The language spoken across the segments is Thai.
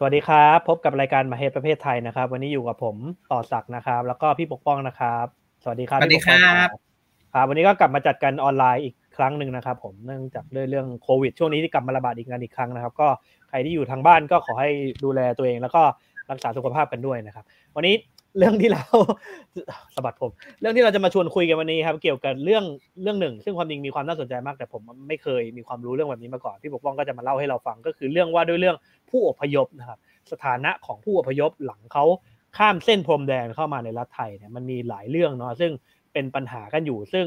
สวัสดีครับ พบกับรายการมาเฮดประเภทไทยนะครับ วันนี้อยู่กับผมต่อศักดิ์นะครับ แล้วก็พี่ปกป้องนะครับ สวัสดีครับสวัสดีครับครับ วันนี้ก็กลับมาจัดกันออนไลน์อีกครั้งหนึ่งนะครับ ผมเนื่องจากด้วยเรื่องโควิด ช่วงนี้ที่กลับมาระบาดอีกงานอีกครั้งนะครับ ก็ใครที่อยู่ทางบ้านก็ขอให้ดูแลตัวเอง แล้วก็รักษาสุขภาพกันด้วยนะครับ วันนี้ เรื่องที่เราสะบัดผม เรื่องที่เราจะมาชวนคุยกันวันนี้ครับ เกี่ยวกับเรื่องเรื่องหนึ่ง ซึ่งความจริงมีความน่าสนใจมาก แต่ผมไม่เคยมีความรู้เรื่องแบบนี้มาก่อนพี่ปกป้องก็จะมาเล่าให้เราฟังก็คือเรื่องว่าด้วยเรื่องผู้อพยพนะครับ สถานะของผู้อพยพหลังเขาข้ามเส้นพรมแดนเข้ามาในรัฐไทยเนี่ยมันมีหลายเรื่องเนาะซึ่งเป็นปัญหากันอยู่ ซึ่ง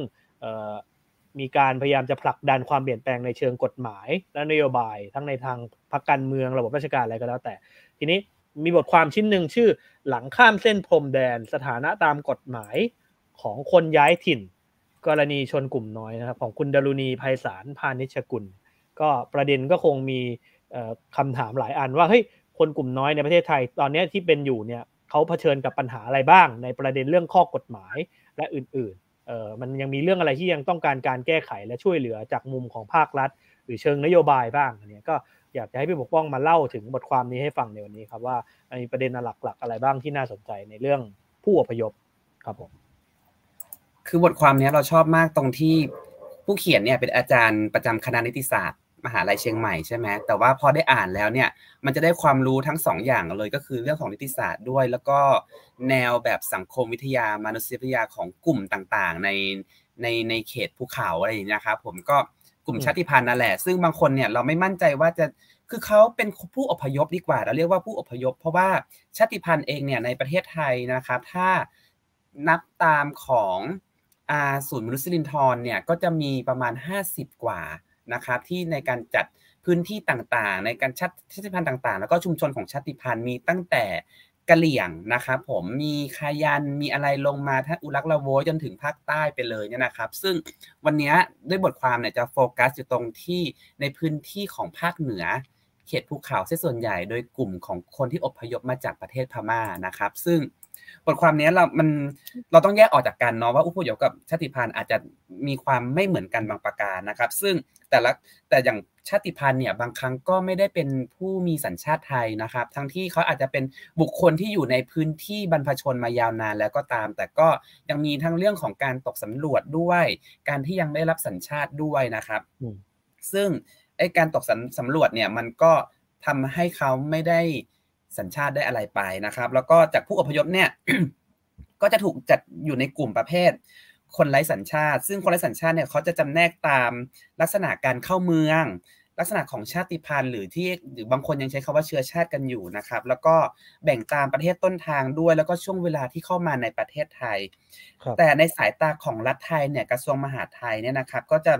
มีการพยายามจะผลักดันความเปลี่ยนแปลงในเชิงกฎหมาย และนโยบายทั้งในทางพรรคการเมืองระบบราชการอะไรก็แล้วแต่ ทีนี้ มีบทความชิ้นหนึ่งชื่อหลังข้ามเส้นพรมแดนสถานะตามกฎหมายของคนย้ายถิ่น กรณีชนกลุ่มน้อยนะครับ ของคุณดารุณีภัยสารพานิชกุล ก็ประเด็นก็คงมีคำถามหลายอันว่าเฮ้ยคนกลุ่มน้อยในประเทศไทยตอนนี้ที่เป็นอยู่เนี่ยเขาเผชิญกับปัญหาอะไรบ้าง ในประเด็นเรื่องข้อกฎหมายและอื่นๆเออมันยังมีเรื่องอะไรที่ยังต้องการการแก้ไขและช่วยเหลือจากมุมของภาครัฐ หรือเชิงนโยบายบ้างอันนี้ก็ อยากจะให้พี่ปกป้องมาเล่าถึงบทความนี้ให้ฟังในวันนี้ครับว่ามีประเด็นหลักๆ อะไรบ้างที่น่าสนใจในเรื่องผู้อพยพครับผมคือบทความนี้เราชอบมากตรงที่ผู้เขียนเนี่ยเป็นอาจารย์ประจำคณะนิติศาสตร์มหาลัยเชียงใหม่ใช่ไหมแต่ว่าพอได้อ่านแล้วเนี่ยมันจะได้ความรู้ทั้งสองอย่างเลยก็คือเรื่องของนิติศาสตร์ด้วย แล้วก็แนวแบบสังคมวิทยามนุษยวิทยาของกลุ่มต่างๆ ในในในเขตภูเขาอะไรอย่างนี้ครับผมก็ ลุ่มชาติพันธุ์นั่นแหละ ซึ่งบางคนเนี่ยเราไม่มั่นใจว่าจะคือเขาเป็นผู้อพยพดีกว่า เราเรียกว่าผู้อพยพ เพราะว่าชาติพันธุ์เองเนี่ยในประเทศไทยนะครับ ถ้านับตามของอาศูนย์มนุษยลินทรเนี่ยก็จะมีประมาณ 50 กว่านะครับที่ในการจัดพื้นที่ต่างๆ ในการชาติพันธุ์ต่างๆ แล้วก็ชุมชนของชาติพันธุ์มีตั้งแต่ กะเหลี่ยงนะครับผมมีคายันมีอะไรลงมาถ้าอุรักละโวจนถึงภาคใต้ไปเลยเนี่ยนะครับ ซึ่งวันนี้ด้วยบทความเนี่ยจะโฟกัสอยู่ตรงที่ในพื้นที่ของภาคเหนือ เขตภูเขาเสียส่วนใหญ่โดยกลุ่มของคนที่อพยพมาจากประเทศพม่านะครับ ซึ่ง บทความนี้เรา มัน เราต้องแยกออกจากกันเนาะว่าอุปโภคกับชาติพันธุ์อาจจะมีความไม่เหมือนกันบางประการนะครับ ซึ่งแต่ละแต่อย่างชาติพันธุ์เนี่ยบางครั้งก็ไม่ได้เป็นผู้มีสัญชาติไทยนะครับ ทั้งที่เขาอาจจะเป็นบุคคลที่อยู่ในพื้นที่บรรพชนมายาวนานแล้วก็ตาม แต่ก็ยังมีทั้งเรื่องของการตกสำรวจด้วย การที่ยังไม่รับสัญชาติด้วยนะครับ ซึ่งไอ้การตกสำรวจเนี่ยมันก็ทำให้เขาไม่ได้ สัญชาติได้อะไรไปนะครับ แล้วก็จากผู้อพยพเนี่ยก็จะถูกจัดอยู่ในกลุ่มประเภท คนไร้สัญชาติ ซึ่งคนไร้สัญชาติเนี่ยเขาจะจำแนกตามลักษณะการเข้าเมือง ลักษณะของชาติพันธุ์หรือที่หรือบางคนยังใช้คาว่าเชื้อชาติกันอยู่นะครับ แล้วก็แบ่งตามประเทศต้นทางด้วย แล้วก็ช่วงเวลาที่เข้ามาในประเทศไทย แต่ในสายตาของรัฐไทยเนี่ยกระทรวงมหาดไทยเนี่ยนะครับ ก็จะ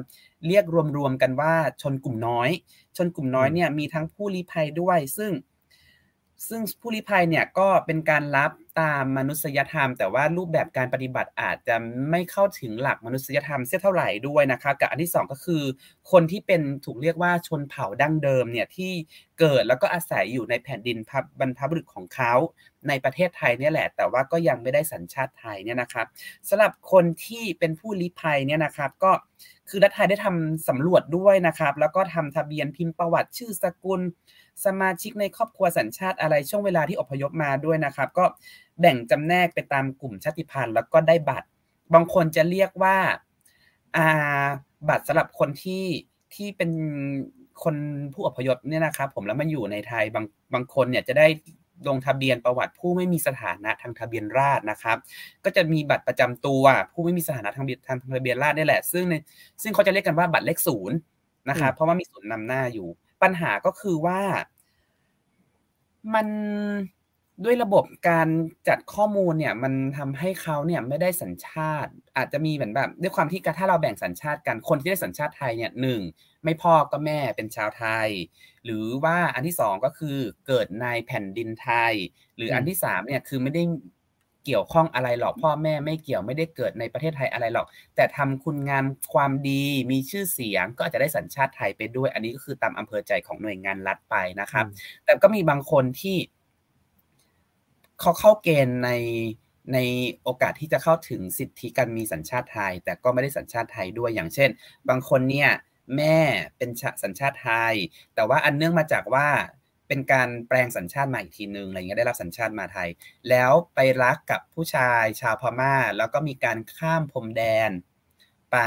เรียกรวมๆกันว่าชนกลุ่มน้อย ชนกลุ่มน้อยเนี่ยมีทั้งผู้ลี้ภัยด้วย ซึ่ง ซึ่งผู้ลี้ภัยเนี่ยก็เป็นการรับตามมนุษยธรรม แต่ว่ารูปแบบการปฏิบัติอาจจะไม่เข้าถึงหลักมนุษยธรรมเสียเท่าไหร่ด้วยนะครับกับอันที่ 2 ก็คือ คนที่เป็นถูกเรียกว่าชนเผ่าดั้งเดิมเนี่ยที่เกิดแล้วก็อาศัยอยู่ในแผ่นดินบรรพบุรุษของเขาในประเทศไทยเนี่ยแหละ แต่ว่าก็ยังไม่ได้สัญชาติไทยเนี่ยนะครับสำหรับคนที่เป็นผู้ลี้ภัยเนี่ยนะครับก็คือรัฐไทยได้ทำสำรวจด้วยนะครับ แล้วก็ทำทะเบียนพิมพ์ประวัติชื่อสกุล สมาชิกในครอบครัวสัญชาติอะไรช่วงเวลาที่อพยพมาด้วยนะครับ ก็ แบ่งจำแนกไปตามกลุ่มชาติพันธุ์แล้วก็ได้บัตร บางคนจะเรียกว่าอ่าบัตรสำหรับคนที่ที่เป็นคนผู้อพยพเนี่ยนะครับ ผมแล้วมันอยู่ในไทยบางบางคนเนี่ยจะได้ลงทะเบียนประวัติผู้ไม่มีสถานะทางทะเบียนราษนะครับ ก็จะมีบัตรประจำตัวผู้ไม่มีสถานะทางทางทะเบียนราษนี่แหละ ซึ่งในซึ่งเขาจะเรียกกันว่าบัตรเลขศูนย์นะครับเพราะว่ามีศูนย์นำหน้าอยู่ ปัญหาก็คือว่ามัน ด้วยระบบการจัดข้อมูลเนี่ยมันทำให้เขาเนี่ยไม่ได้สัญชาติ อาจจะมีเหมือนแบบด้วยความที่ถ้าเราแบ่งสัญชาติกันคนที่ได้สัญชาติไทยเนี่ยหนึ่งไม่พ่อก็แม่เป็นชาวไทย หรือว่าอันที่สองก็คือเกิดในแผ่นดินไทย หรืออันที่สามเนี่ยคือไม่ได้เกี่ยวข้องอะไรหรอกพ่อแม่ไม่เกี่ยวไม่ได้เกิดในประเทศไทยอะไรหรอก แต่ทำคุณงานความดีมีชื่อเสียงก็อาจจะได้สัญชาติไทยไปด้วย อันนี้ก็คือตามอำเภอใจของหน่วยงานรัฐไปนะครับ แต่ก็มีบางคนที่ เขาเข้าเกณฑ์ในในโอกาสที่จะเข้าถึงสิทธิการมีสัญชาติไทย แต่ก็ไม่ได้สัญชาติไทยด้วยอย่างเช่น บางคนเนี่ยแม่เป็นสัญชาติไทย แต่ว่าอันเนื่องมาจากว่าเป็นการแปลงสัญชาติมาอีกทีนึงอะไรเงี้ยได้รับสัญชาติมาไทย แล้วไปรักกับผู้ชายชาวพม่า แล้วก็มีการข้ามพรมแดน ไป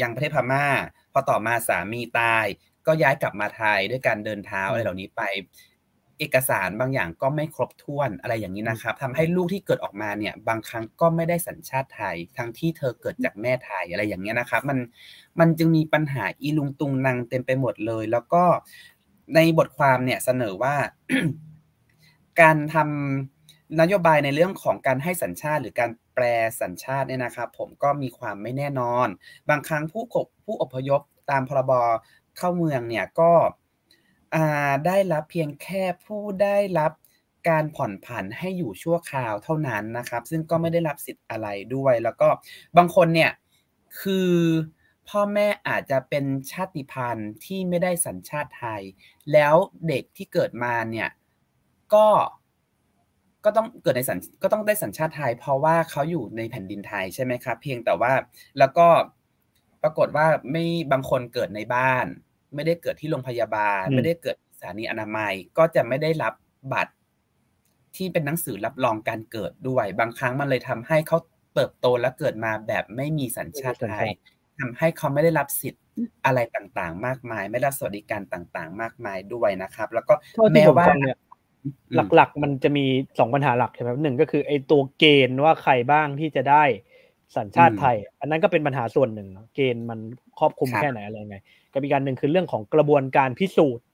ยังประเทศพม่า พอต่อมาสามีตาย ก็ย้ายกลับมาไทยด้วยการเดินเท้าอะไรเหล่านี้ไป เอกสารบางอย่างก็ไม่ครบถ้วนอะไรอย่างนี้นะครับทำให้ลูกที่เกิดออกมาเนี่ยบางครั้งก็ไม่ได้สัญชาติไทย ทั้งที่เธอเกิดจากแม่ไทยอะไรอย่างเงี้ยนะครับ มันมันจึงมีปัญหาอีลุงตุงนางเต็มไปหมดเลย แล้วก็ในบทความเนี่ยเสนอว่า การทำนโยบายในเรื่องของการให้สัญชาติหรือการแปลสัญชาติเนี่ยนะครับ ผมก็มีความไม่แน่นอน บางครั้งผู้ผู้อพยพตามพรบเข้าเมืองเนี่ยก็ ได้รับเพียงแค่ผู้ได้รับการผ่อนผันให้อยู่ชั่วคราวเท่านั้นนะครับ ซึ่งก็ไม่ได้รับสิทธิ์อะไรด้วย แล้วก็บางคนเนี่ยคือพ่อแม่อาจจะเป็นชาติพันธุ์ที่ไม่ได้สัญชาติไทย แล้วเด็กที่เกิดมาเนี่ยก็ก็ต้องเกิดในสัญก็ต้องได้สัญชาติไทย เพราะว่าเขาอยู่ในแผ่นดินไทยใช่ไหมครับ เพียงแต่ว่าแล้วก็ปรากฏว่าไม่บางคนเกิดในบ้าน ไม่ได้เกิดที่โรงพยาบาล ไม่ได้เกิดสถานีอนามัย ก็จะไม่ได้รับบัตรที่เป็นหนังสือรับรองการเกิดด้วย บางครั้งมันเลยทำให้เขาเติบโตและเกิดมาแบบไม่มีสัญชาติไทยทำให้เขาไม่ได้รับสิทธิ์อะไรต่างๆ มากมาย ไม่ได้รับสวัสดิการต่างๆ มากมายด้วยนะครับ แล้วก็แม้ว่าเนี่ยหลักๆ มันจะมีสองปัญหาหลักใช่ไหมหนึ่งก็คือไอ้ตัวเกณฑ์ว่าใครบ้างที่จะได้สัญชาติไทย อันนั้นก็เป็นปัญหาส่วนหนึ่งเกณฑ์มันครอบคลุมแค่ไหนอะไรไง กับอีกการหนึ่งคือเรื่องของกระบวนการพิสูจน์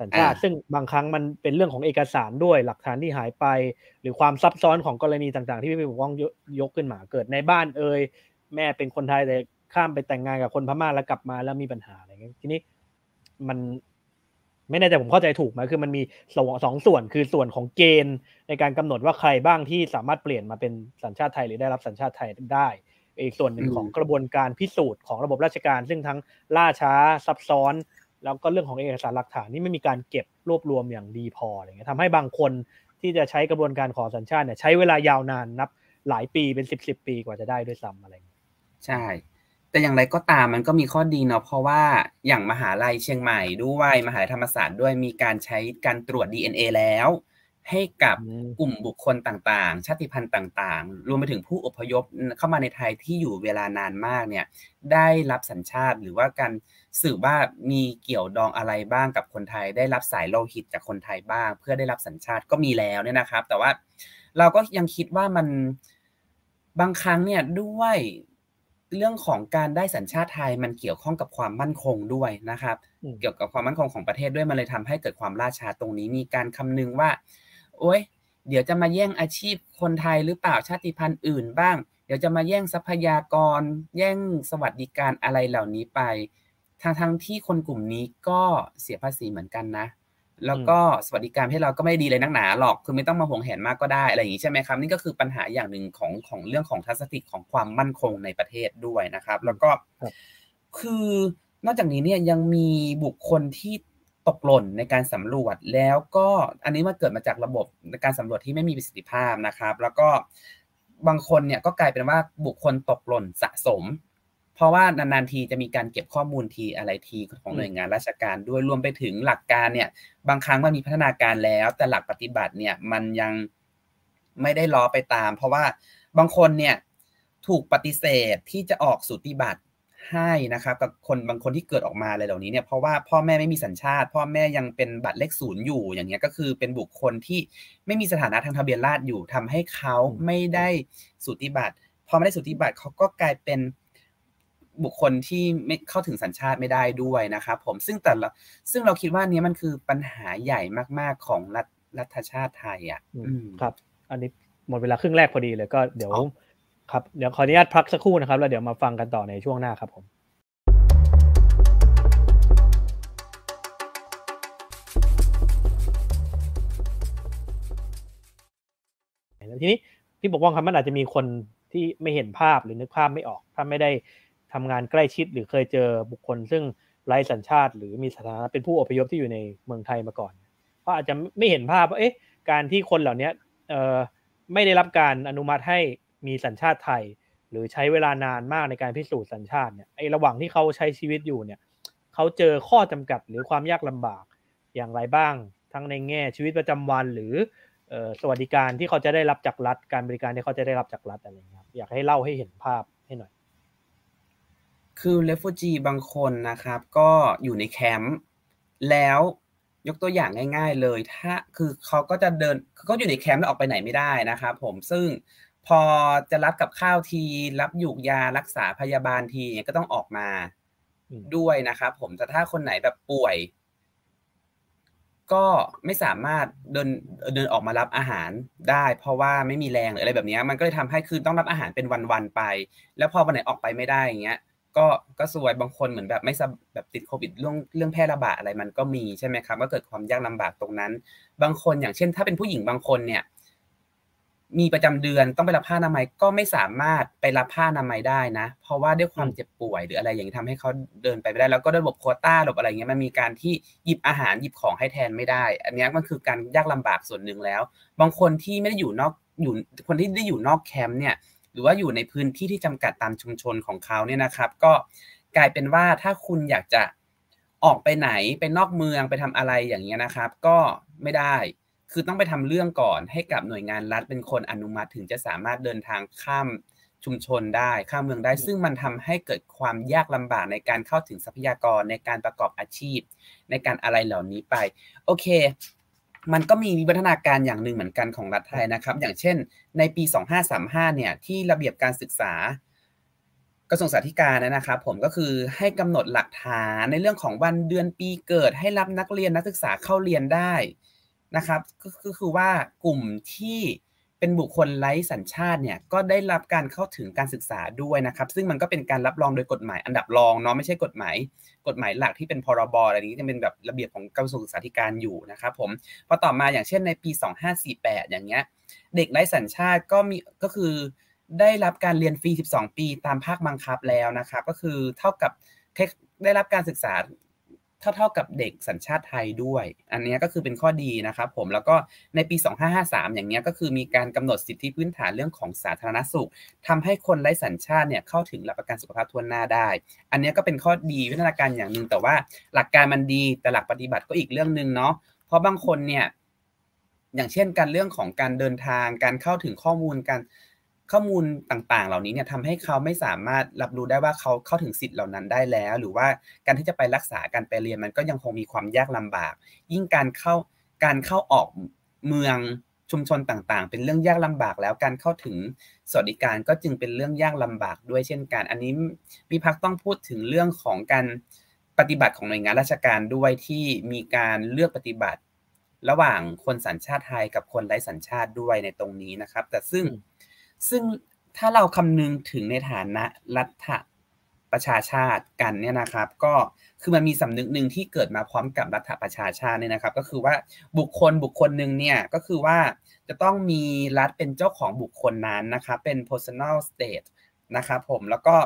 สัญชาติซึ่งบางครั้งมันเป็นเรื่องของเอกสารด้วยหลักฐานที่หายไป หรือความซับซ้อนของกรณีต่างๆ ที่พี่ปกป้องยกขึ้นมาเกิดในบ้านเอ่ยแม่เป็นคนไทยแต่ข้ามไปแต่งงานกับคนพม่าแล้วกลับมาแล้วมีปัญหาอะไรเงี้ยทีนี้มันไม่แน่ใจผมเข้าใจถูกไหมคือมันมีสองสองส่วนคือส่วนของเกณฑ์ในการกำหนดว่าใครบ้างที่สามารถเปลี่ยนมาเป็นสัญชาติไทยหรือได้รับสัญชาติไทยได้ อีกส่วนหนึ่งของกระบวนการพิสูจน์ของระบบราชการ ซึ่งทั้งล่าช้าซับซ้อน แล้วก็เรื่องของเอกสารหลักฐานนี่ไม่มีการเก็บรวบรวมอย่างดีพออะไรเงี้ยทำให้บางคนที่จะใช้กระบวนการขอสัญชาติเนี่ยใช้เวลายาวนานนับหลายปีเป็นสิบสิบปีกว่าจะได้ด้วยซ้ำอะไรใช่ แต่อย่างไรก็ตามมันก็มีข้อดีเนาะเพราะว่าอย่างมหาลัยเชียงใหม่ด้วยมหาลัยธรรมศาสตร์ด้วยมีการใช้การตรวจ DNA แล้ว ให้กับกลุ่มบุคคลต่างๆ ชาติพันธุ์ต่างๆ รวมไปถึงผู้อพยพเข้ามาในไทยที่อยู่เวลานานมากเนี่ยได้รับสัญชาติหรือว่าการสืบว่ามีเกี่ยวดองอะไรบ้างกับคนไทย ได้รับสายโลหิตจากคนไทยบ้าง เพื่อได้รับสัญชาติก็มีแล้วเนี่ยนะครับ แต่ว่าเราก็ยังคิดว่ามันบางครั้งเนี่ยด้วยเรื่องของการได้สัญชาติไทยมันเกี่ยวข้องกับความมั่นคงด้วยนะครับ เกี่ยวกับความมั่นคงของประเทศด้วยมันเลยทำให้เกิดความล่าช้าตรงนี้มีการคำนึงว่า โอ๊ยเดี๋ยวจะมาแย่งอาชีพคนไทยหรือเปล่าชาติพันธุ์อื่นบ้าง เดี๋ยวจะมาแย่งทรัพยากร แย่งสวัสดิการอะไรเหล่านี้ไปทางทั้งที่คนกลุ่มนี้ก็เสียภาษีเหมือนกันนะ แล้วก็สวัสดิการให้เราก็ไม่ดีเลยนักหนาหรอกคือไม่ต้องมาห่วงแหนมากก็ได้อะไรอย่างนี้ใช่ไหมครับ นี่ก็คือปัญหาอย่างหนึ่งของของเรื่องของทัศนคติของความมั่นคงในประเทศด้วยนะครับ แล้วก็คือนอกจากนี้เนี่ยยังมีบุคคลที่ ตกหล่นในการสำรวจแล้วก็อันนี้มาเกิดมาจากระบบในการสำรวจที่ไม่มีประสิทธิภาพนะครับ แล้วก็บางคนเนี่ยก็กลายเป็นว่าบุคคลตกหล่นสะสม เพราะว่านานๆทีจะมีการเก็บข้อมูลทีอะไรทีของหน่วยงานราชการด้วยรวมไปถึงหลักการเนี่ยบางครั้งมันมีพัฒนาการแล้ว แต่หลักปฏิบัติเนี่ยมันยังไม่ได้ล้อไปตาม เพราะว่าบางคนเนี่ยถูกปฏิเสธที่จะออกสุติบัตร ให้นะครับกับคนบางคนที่เกิดออกมาอะไรเหล่านี้เนี่ยเพราะว่าพ่อแม่ไม่มีสัญชาติ พ่อแม่ยังเป็นบัตรเลขศูนย์อยู่อย่างเงี้ยก็คือเป็นบุคคลที่ไม่มีสถานะทางทะเบียนราษฎรอยู่ทำให้เขาไม่ได้สุติบัตรพอไม่ได้สุติบัตรเขาก็กลายเป็นบุคคลที่ไม่เข้าถึงสัญชาติไม่ได้ด้วยนะครับผมซึ่งแต่ละซึ่งเราคิดว่านี้มันคือปัญหาใหญ่มาก ๆของรัฐรัฐชาติไทยอะครับ อันนี้หมดเวลาครึ่งแรกพอดีเลยก็เดี๋ยว ครับเดี๋ยวขออนุญาตพักสักครู่นะครับ แล้วเดี๋ยวมาฟังกันต่อในช่วงหน้าครับผมทีนี้พี่ปกป้องครับมันอาจจะมีคนที่ไม่เห็นภาพหรือนึกภาพไม่ออก ถ้าไม่ได้ทำงานใกล้ชิดหรือเคยเจอบุคคล ซึ่งไร้สัญชาติ หรือมีสถานะเป็นผู้อพยพที่อยู่ในเมืองไทยมาก่อนก็อาจจะไม่เห็นภาพว่าเอ๊ะการที่คนเหล่านี้เอ่อไม่ได้รับการอนุมัติให้ มีสัญชาติไทย หรือใช้เวลานานมากในการพิสูจน์สัญชาติเนี่ยไอ้ระหว่างที่เขาใช้ชีวิตอยู่เนี่ยเขาเจอข้อจำกัดหรือความยากลำบากอย่างไรบ้าง ทั้งในแง่ชีวิตประจำวันหรือสวัสดิการที่เขาจะได้รับจากรัฐการบริการที่เขาจะได้รับจากรัฐอะไรเงี้ยอยากให้เล่าให้เห็นภาพให้หน่อย คือเลฟูจีบางคนนะครับ ก็อยู่ในแคมป์แล้วยกตัวอย่างง่าย ๆ เลย ถ้าคือเขาก็จะเดินเขาอยู่ในแคมป์แล้วออกไปไหนไม่ได้นะครับ ผมซึ่ง พอจะรับกับข้าวที รับหยูกยารักษาพยาบาลทีเนี่ยก็ต้องออกมาด้วยนะครับผมแต่ถ้าคนไหนแบบป่วย ก็ไม่สามารถเดินเดินออกมารับอาหารได้ เพราะว่าไม่มีแรงหรืออะไรแบบนี้มันก็เลยทำให้คือต้องรับอาหารเป็นวันๆไป แล้วพอวันไหนออกไปไม่ได้อย่างเงี้ยก็ก็สวยบางคนเหมือนแบบไม่แบบติดโควิดเรื่องเรื่องแพร่ระบาดอะไรมันก็มีใช่ไหมครับก็เกิดความยากลำบากตรงนั้น บางคนอย่างเช่น ถ้าเป็นผู้หญิงบางคนเนี่ย มีประจำเดือนต้องไปรับผ้าอนามัยก็ไม่สามารถไปรับผ้าอนามัยได้นะ เพราะว่าด้วยความเจ็บป่วยหรืออะไรอย่างนี้ทำให้เขาเดินไปไม่ได้ แล้วก็ระบบโคต้าระบบอะไรเงี้ยมันมีการที่หยิบอาหารหยิบของให้แทนไม่ได้ อันนี้มันคือการยากลำบากส่วนหนึ่งแล้ว บางคนที่ไม่ได้อยู่นอกอยู่คนที่ได้อยู่นอกแคมป์เนี่ยหรือว่าอยู่ในพื้นที่ที่จำกัดตามชุมชนของเขาเนี่ยนะครับ ก็กลายเป็นว่าถ้าคุณอยากจะออกไปไหนไปนอกเมืองไปทำอะไรอย่างเงี้ยนะครับ ก็ไม่ได้ คือต้องไปทำเรื่องก่อนให้กับหน่วยงานรัฐเป็นคนอนุมัติถึงจะสามารถเดินทางข้ามชุมชนได้ข้ามเมืองได้ ซึ่งมันทำให้เกิดความยากลำบากในการเข้าถึงทรัพยากรในการประกอบอาชีพ ในการอะไรเหล่านี้ไป โอเค มันก็มีวิวัฒนาการอย่างหนึ่งเหมือนกันของรัฐไทยนะครับ อย่างเช่น ในปี 2535 เนี่ย ที่ระเบียบการศึกษากระทรวงสาธารณนะครับ ผมก็คือให้กำหนดหลักฐานในเรื่องของวันเดือนปีเกิด ให้รับนักเรียนนักศึกษาเข้าเรียนได้ นะครับก็คือว่ากลุ่มที่เป็นบุคคลไร้สัญชาติเนี่ยก็ได้รับการเข้าถึงการศึกษาด้วยนะครับ ซึ่งมันก็เป็นการรับรองโดยกฎหมายอันดับรองเนาะไม่ใช่กฎหมาย กฎหมายหลักที่เป็นพรบอะไรนี้จะเป็นแบบระเบียบของกระทรวงศึกษาธิการอยู่นะครับผมพอต่อมาอย่างเช่นในปี 2548 อย่างเงี้ยเด็กไร้สัญชาติก็มีก็คือได้รับการเรียนฟรี 12 ปีตามภาคบังคับแล้วนะครับ ก็คือเท่ากับได้รับการศึกษา เท่าเท่ากับเด็กสัญชาติไทยด้วย อันนี้ก็คือเป็นข้อดีนะครับผมแล้วก็ในปี 2553 อย่างเนี้ยก็คือมีการกำหนดสิทธิพื้นฐานเรื่องของสาธารณสุขทำให้คนไร้สัญชาติเนี่ยเข้าถึงหลักประกันสุขภาพทั่วหน้าได้ อันนี้ก็เป็นข้อดีวิทยาการอย่างหนึ่งแต่ว่าหลักการมันดีแต่หลักปฏิบัติก็อีกเรื่องหนึ่งเนาะเพราะบางคนเนี่ยอย่างเช่นการเรื่องของการเดินทางการเข้าถึงข้อมูลการ ข้อมูลต่างๆ เหล่านี้เนี่ยทำให้เขาไม่สามารถรับรู้ได้ว่าเขาเข้าถึงสิทธิ์เหล่านั้นได้แล้ว หรือว่าการที่จะไปรักษาการไปเรียนมันก็ยังคงมีความยากลำบาก ยิ่งการเข้าการเข้าออกเมืองชุมชนต่างๆ เป็นเรื่องยากลำบากแล้วการเข้าถึงสวัสดิการก็จึงเป็นเรื่องยากลำบากด้วยเช่นกัน อันนี้มีพักต้องพูดถึงเรื่องของการปฏิบัติของหน่วยงานราชการด้วยที่มีการเลือกปฏิบัติ ระหว่างคนสัญชาติไทยกับคนไร้สัญชาติด้วยในตรงนี้นะครับ แต่ซึ่ง ซึ่งถ้าเราคำนึงถึงในฐานะรัฐประชาชาติกันเนี่ยนะครับ ก็คือมันมีสำนึกหนึ่งที่เกิดมาพร้อมกับรัฐประชาชาติเนี่ยนะครับ ก็คือว่าบุคคลบุคคลหนึ่งเนี่ยก็คือว่าจะต้องมีรัฐเป็นเจ้าของบุคคลนั้นนะครับ เป็น personal state นะครับผมแล้วก็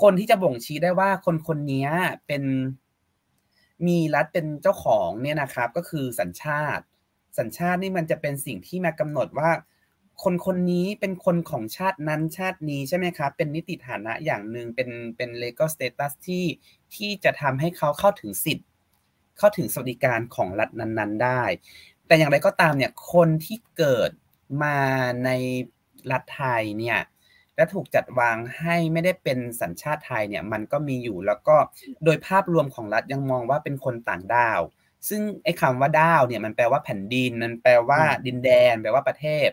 คนที่จะบ่งชี้ได้ว่าคนคนนี้เป็นมีรัฐเป็นเจ้าของเนี่ยนะครับ ก็คือสัญชาติ สัญชาตินี่มันจะเป็นสิ่งที่มากำหนดว่า คนคนนี้เป็นคนของชาตินั้นชาตินี้ใช่ไหมครับเป็นนิติฐานะอย่างหนึ่งเป็นเป็น legal status ที่ที่จะทำให้เขาเข้าถึงสิทธิ์ เข้าถึงสวัสดิการของรัฐนั้น ๆ ได้ แต่อย่างไรก็ตามเนี่ยคนที่เกิดมาในรัฐไทยเนี่ยและถูกจัดวางให้ไม่ได้เป็นสัญชาติไทยเนี่ยมันก็มีอยู่แล้วก็โดยภาพรวมของรัฐยังมองว่าเป็นคนต่างดาว ซึ่งไอ้คำว่าดาวเนี่ยมันแปลว่าแผ่นดินมันแปลว่าดินแดน แปลว่าประเทศ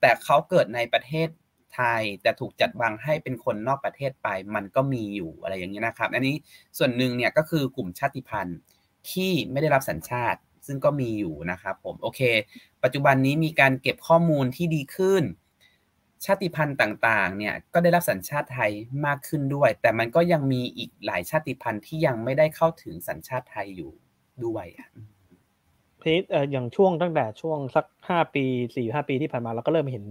แต่เขาเกิดในประเทศไทย แต่ถูกจัดวางให้เป็นคนนอกประเทศไป มันก็มีอยู่อะไรอย่างนี้นะครับ อันนี้ส่วนหนึ่งเนี่ยก็คือกลุ่มชาติพันธุ์ที่ไม่ได้รับสัญชาติ ซึ่งก็มีอยู่นะครับผมโอเค ปัจจุบันนี้มีการเก็บข้อมูลที่ดีขึ้น ชาติพันธุ์ต่างๆ เนี่ยก็ได้รับสัญชาติไทยมากขึ้นด้วย แต่มันก็ยังมีอีกหลายชาติพันธุ์ที่ยังไม่ได้เข้าถึงสัญชาติไทยอยู่ด้วย ทีนี้อย่างช่วงตั้งแต่ช่วงสักห้าปีสี่ห้าปีที่ผ่านมาเราก็เริ่มเห็น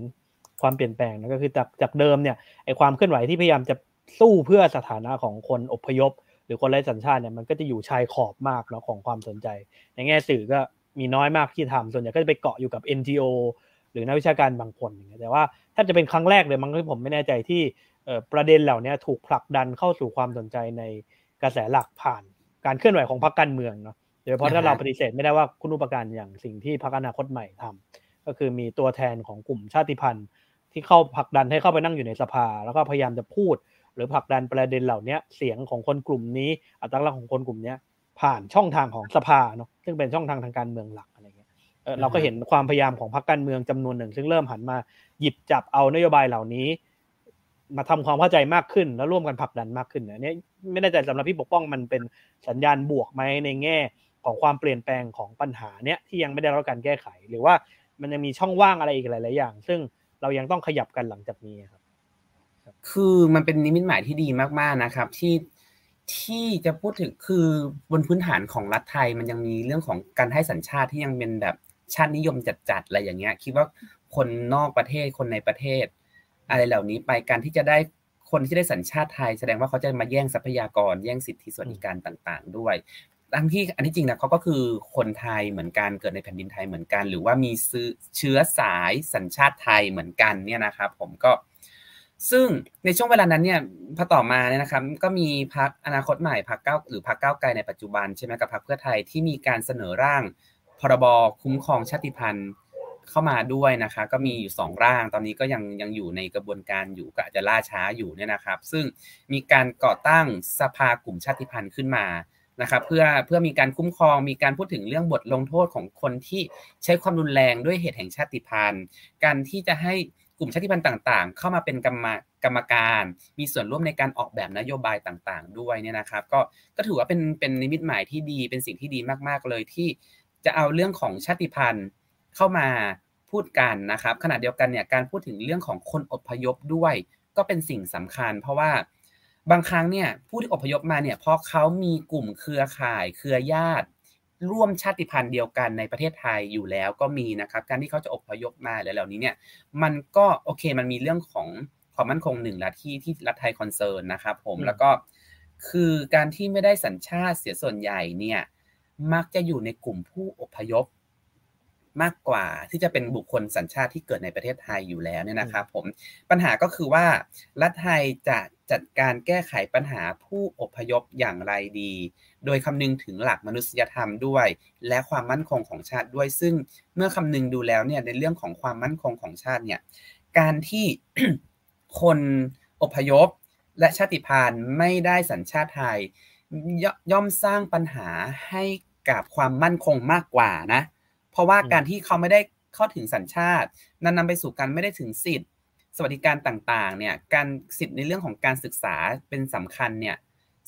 ความเปลี่ยนแปลงนะก็คือจากจากเดิมเนี่ยไอความเคลื่อนไหวที่พยายามจะสู้เพื่อสถานะของคนอพยพ หรือคนไร้สัญชาติเนี่ยมันก็จะอยู่ชายขอบมากเนาะของความสนใจ ในแง่สื่อก็มีน้อยมากที่ทำส่วนใหญ่ก็จะไปเกาะอยู่กับ NGO หรือนักวิชาการบางคนอย่างเงี้ยแต่ว่าถ้าจะเป็นครั้งแรกเลยมั้งที่ผมไม่แน่ใจที่ประเด็นเหล่านี้ถูกผลักดันเข้าสู่ความสนใจในกระแสหลักผ่าน การเคลื่อนไหวของพรรคการเมืองเนาะ โดยเฉพาะถ้าเราปฏิเสธไม่ได้ว่าคุณอุปการอย่างสิ่งที่พรรคอนาคตใหม่ทำก็คือมีตัวแทนของกลุ่มชาติพันธุ์ ที่เข้าผลักดันให้เข้าไปนั่งอยู่ในสภา แล้วก็พยายามจะพูด หรือผลักดันประเด็นเหล่านี้เสียงของคนกลุ่มนี้ อัตลักษณ์ของคนกลุ่มนี้ผ่านช่องทางของสภาเนาะซึ่งเป็นช่องทางทางการเมืองหลักอะไรเงี้ยเราก็เห็นความพยายามของพรรคการเมืองจำนวนหนึ่ง ซึ่งเริ่มหันมาหยิบจับเอานโยบายเหล่านี้มาทำความเข้าใจมากขึ้นแล้วร่วมกันผลักดันมากขึ้นอันนี้ไม่แน่ใจสำหรับพี่ปกป้องมันเป็นสัญญาณบวกไหมในแง่ ของความเปลี่ยนแปลงของปัญหาเนี้ยที่ยังไม่ได้รับการแก้ไข หรือว่ามันยังมีช่องว่างอะไรอีกหลาย ๆ อย่าง ซึ่งเรายังต้องขยับกันหลังจากนี้ครับ คือมันเป็นนิมิตหมายที่ดีมาก ๆ นะครับ ที่ที่จะพูดถึงคือบนพื้นฐานของรัฐไทยมันยังมีเรื่องของการให้สัญชาติที่ยังเป็นแบบชาตินิยมจัดๆอะไรอย่างเงี้ย คิดว่าคนนอกประเทศคนในประเทศ อะไรเหล่านี้ไปการที่จะได้คนที่ได้สัญชาติไทย แสดงว่าเขาจะมาแย่งทรัพยากร แย่งสิทธิสวัสดิการต่าง ๆ ด้วย ทั้งที่อันที่จริงนะเขาก็คือคนไทยเหมือนกันเกิดในแผ่นดินไทยเหมือนกัน หรือว่ามีเชื้อสายสัญชาติไทยเหมือนกันเนี่ยนะครับ ผมก็ ซึ่งในช่วงเวลานั้นเนี่ยพอต่อมาเนี่ยนะครับ ก็มีพักอนาคตใหม่พักเก้าหรือพักเก้าไกลในปัจจุบันใช่ไหมกับพักเพื่อไทยที่มีการเสนอร่าง พรบคุ้มครองชาติพันธุ์เข้ามาด้วยนะคะ ก็มีอยู่สองร่าง ตอนนี้ก็ยังยังอยู่ในกระบวนการอยู่ก็อาจจะล่าช้าอยู่เนี่ยนะครับ ซึ่งมีการก่อตั้งสภากลุ่มชาติพันธุ์ขึ้นมา นะครับเพื่อเพื่อมีการคุ้มครองมีการพูดถึงเรื่องบทลงโทษของคนที่ใช้ความรุนแรงด้วยเหตุแห่งชาติพันธุ์ การที่จะให้กลุ่มชาติพันธุ์ต่างๆ เข้ามาเป็นกรรมกรรมการ มีส่วนร่วมในการออกแบบนโยบายต่างๆ ด้วยเนี่ยนะครับ ก็ก็ถือว่าเป็นเป็นนิมิตหมายที่ดีเป็นสิ่งที่ดีมากๆเลยที่จะเอาเรื่องของชาติพันธุ์เข้ามาพูดกันนะครับขณะเดียวกันเนี่ยการพูดถึงเรื่องของคนอพยพด้วย ก็เป็นสิ่งสำคัญ เพราะว่า บางครั้งเนี่ยผู้ที่อพยพมาเนี่ยเพราะเขามีกลุ่มเครือข่าย เครือญาติ ร่วมชาติพันธุ์เดียวกันในประเทศไทยอยู่แล้วก็มีนะครับ การที่เขาจะอพยพมาเหล่านี้เนี่ยมันก็โอเคมันมีเรื่องของความมั่นคงหนึ่งละที่ที่รัฐไทยคอนเซิร์นนะครับผมแล้วก็คือการที่ไม่ได้สัญชาติเสียส่วนใหญ่เนี่ยมักจะอยู่ในกลุ่มผู้อพยพ มากกว่าที่จะเป็นบุคคลสัญชาติที่เกิดในประเทศไทยอยู่แล้วเนี่ยนะครับผมปัญหาก็คือว่ารัฐไทยจะจัดการแก้ไขปัญหาผู้อพยพอย่างไรดี โดยคำนึงถึงหลักมนุษยธรรมด้วย และความมั่นคงของชาติด้วย ซึ่งเมื่อคำนึงดูแล้วเนี่ยในเรื่องของความมั่นคงของชาติเนี่ยการที่คนอพยพและชาติพันธุ์ไม่ได้สัญชาติไทยย่อมสร้างปัญหาให้กับความมั่นคงมากกว่านะ เพราะว่าการที่เขาไม่ได้เข้าถึงสัญชาติ นั้นนำไปสู่การไม่ได้ถึงสิทธิ์สวัสดิการต่างๆ เนี่ย การสิทธิ์ในเรื่องของการศึกษาเป็นสำคัญเนี่ย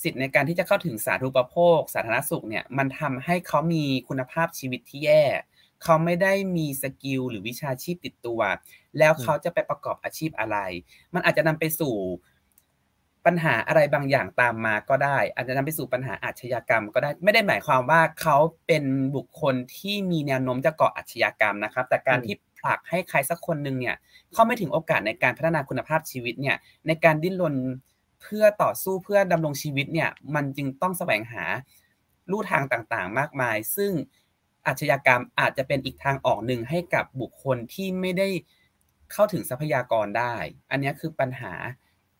สิทธิ์ในการที่จะเข้าถึงสาธารณูปโภค สาธารณสุขเนี่ย มันทำให้เขามีคุณภาพชีวิตที่แย่ เขาไม่ได้มีสกิลหรือวิชาชีพติดตัว แล้วเขาจะไปประกอบอาชีพอะไร มันอาจจะนำไปสู่ ปัญหาอะไรบางอย่างตามมาก็ได้ อาจจะนำไปสู่ปัญหาอาชญากรรมก็ได้ไม่ได้หมายความว่าเขาเป็นบุคคลที่มีแนวโน้มจะก่ออาชญากรรมนะครับ แต่การที่ผลักให้ใครสักคนหนึ่งเนี่ยเข้าไม่ถึงโอกาสในการพัฒนาคุณภาพชีวิตเนี่ยในการดิ้นรนเพื่อต่อสู้เพื่อดำรงชีวิตเนี่ยมันจึงต้องแสวงหาลู่ทางต่างๆ มากมาย ซึ่งอาชญากรรมอาจจะเป็นอีกทางออกหนึ่งให้กับบุคคลที่ไม่ได้เข้าถึงทรัพยากรได้ อันนี้คือปัญหา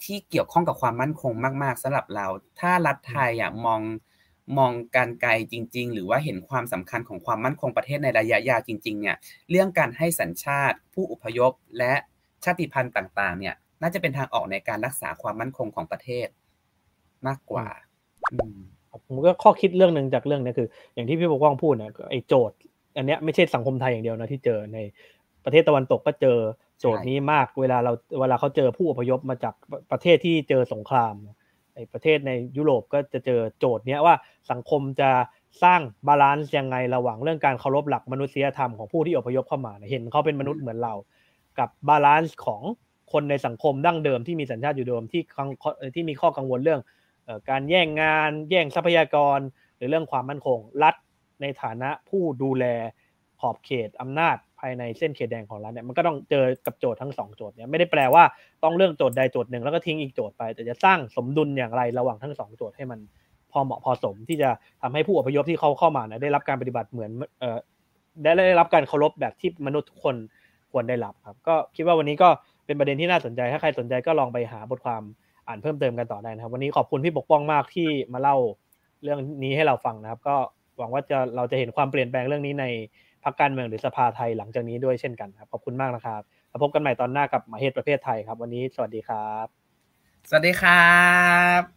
ที่เกี่ยวข้องกับความมั่นคงมาก ๆสำหรับเรา ถ้ารัฐไทยอะมองมองการไกลจริง ๆ หรือว่าเห็นความสำคัญของความมั่นคงประเทศในระยะยาวจริง ๆ เนี่ย เรื่องการให้สัญชาติ ผู้อพยพและชาติพันธุ์ต่าง ๆ เนี่ย น่าจะเป็นทางออกในการรักษาความมั่นคงของประเทศมากกว่าผมก็ข้อคิดเรื่องหนึ่งจากเรื่องนี้คือ อย่างที่พี่ปกป้องพูดนะไอ้โจทย์ อันเนี้ยไม่ใช่สังคมไทยอย่างเดียวนะที่เจอในประเทศตะวันตกก็เจอ โจทย์นี้มากเวลาเราเวลาเขาเจอผู้อพยพมาจากประเทศที่เจอสงครามในประเทศในยุโรปก็จะเจอโจทย์นี้ว่าสังคมจะสร้าง balance ยังไงระหว่างเรื่องการเคารพหลักมนุษยธรรมของผู้ที่อพยพเข้ามา เห็นเขาเป็นมนุษย์เหมือนเรา กับ balance ของคนในสังคมดั้งเดิมที่มีสัญชาติอยู่เดิมที่ที่มีข้อกังวลเรื่องการแย่งงานแย่งทรัพยากร หรือเรื่องความมั่นคง รัฐในฐานะผู้ดูแลขอบเขตอำนาจภายในเส้นเขตแดงของรัฐเนี่ยมันก็ต้องเจอกับโจทย์ทั้งสองโจทย์เนี่ยไม่ได้แปลว่าต้องเลือกโจทย์ใดโจทย์หนึ่งแล้วก็ทิ้งอีกโจทย์ไป แต่จะสร้างสมดุลอย่างไรระหว่างทั้งสองโจทย์ให้มันพอเหมาะพอสมที่จะทำให้ผู้อพยพที่เขาเข้ามาเนี่ยได้รับการปฏิบัติเหมือนเอ่อได้ได้รับการเคารพแบบที่มนุษย์ทุกคนควรได้รับครับ ก็คิดว่าวันนี้ก็เป็นประเด็นที่น่าสนใจ ถ้าใครสนใจก็ลองไปหาบทความอ่านเพิ่มเติมกันต่อได้นะครับ วันนี้ขอบคุณพี่ปกป้องมากที่มาเล่าเรื่องนี้ให้เราฟังนะครับ ก็หวังว่าจะเราจะเห็นความเปลี่ยนแปลงเรื่องนี้ใน รรคการเมืองหรือสภาไทยหลังจากนี้ด้วยเช่นกันครับขอบคุณมากนะครับแล้วพบกันใหม่ตอนหน้ากับหมายเหตุประเภทไทยครับ วันนี้สวัสดีครับ สวัสดีครับ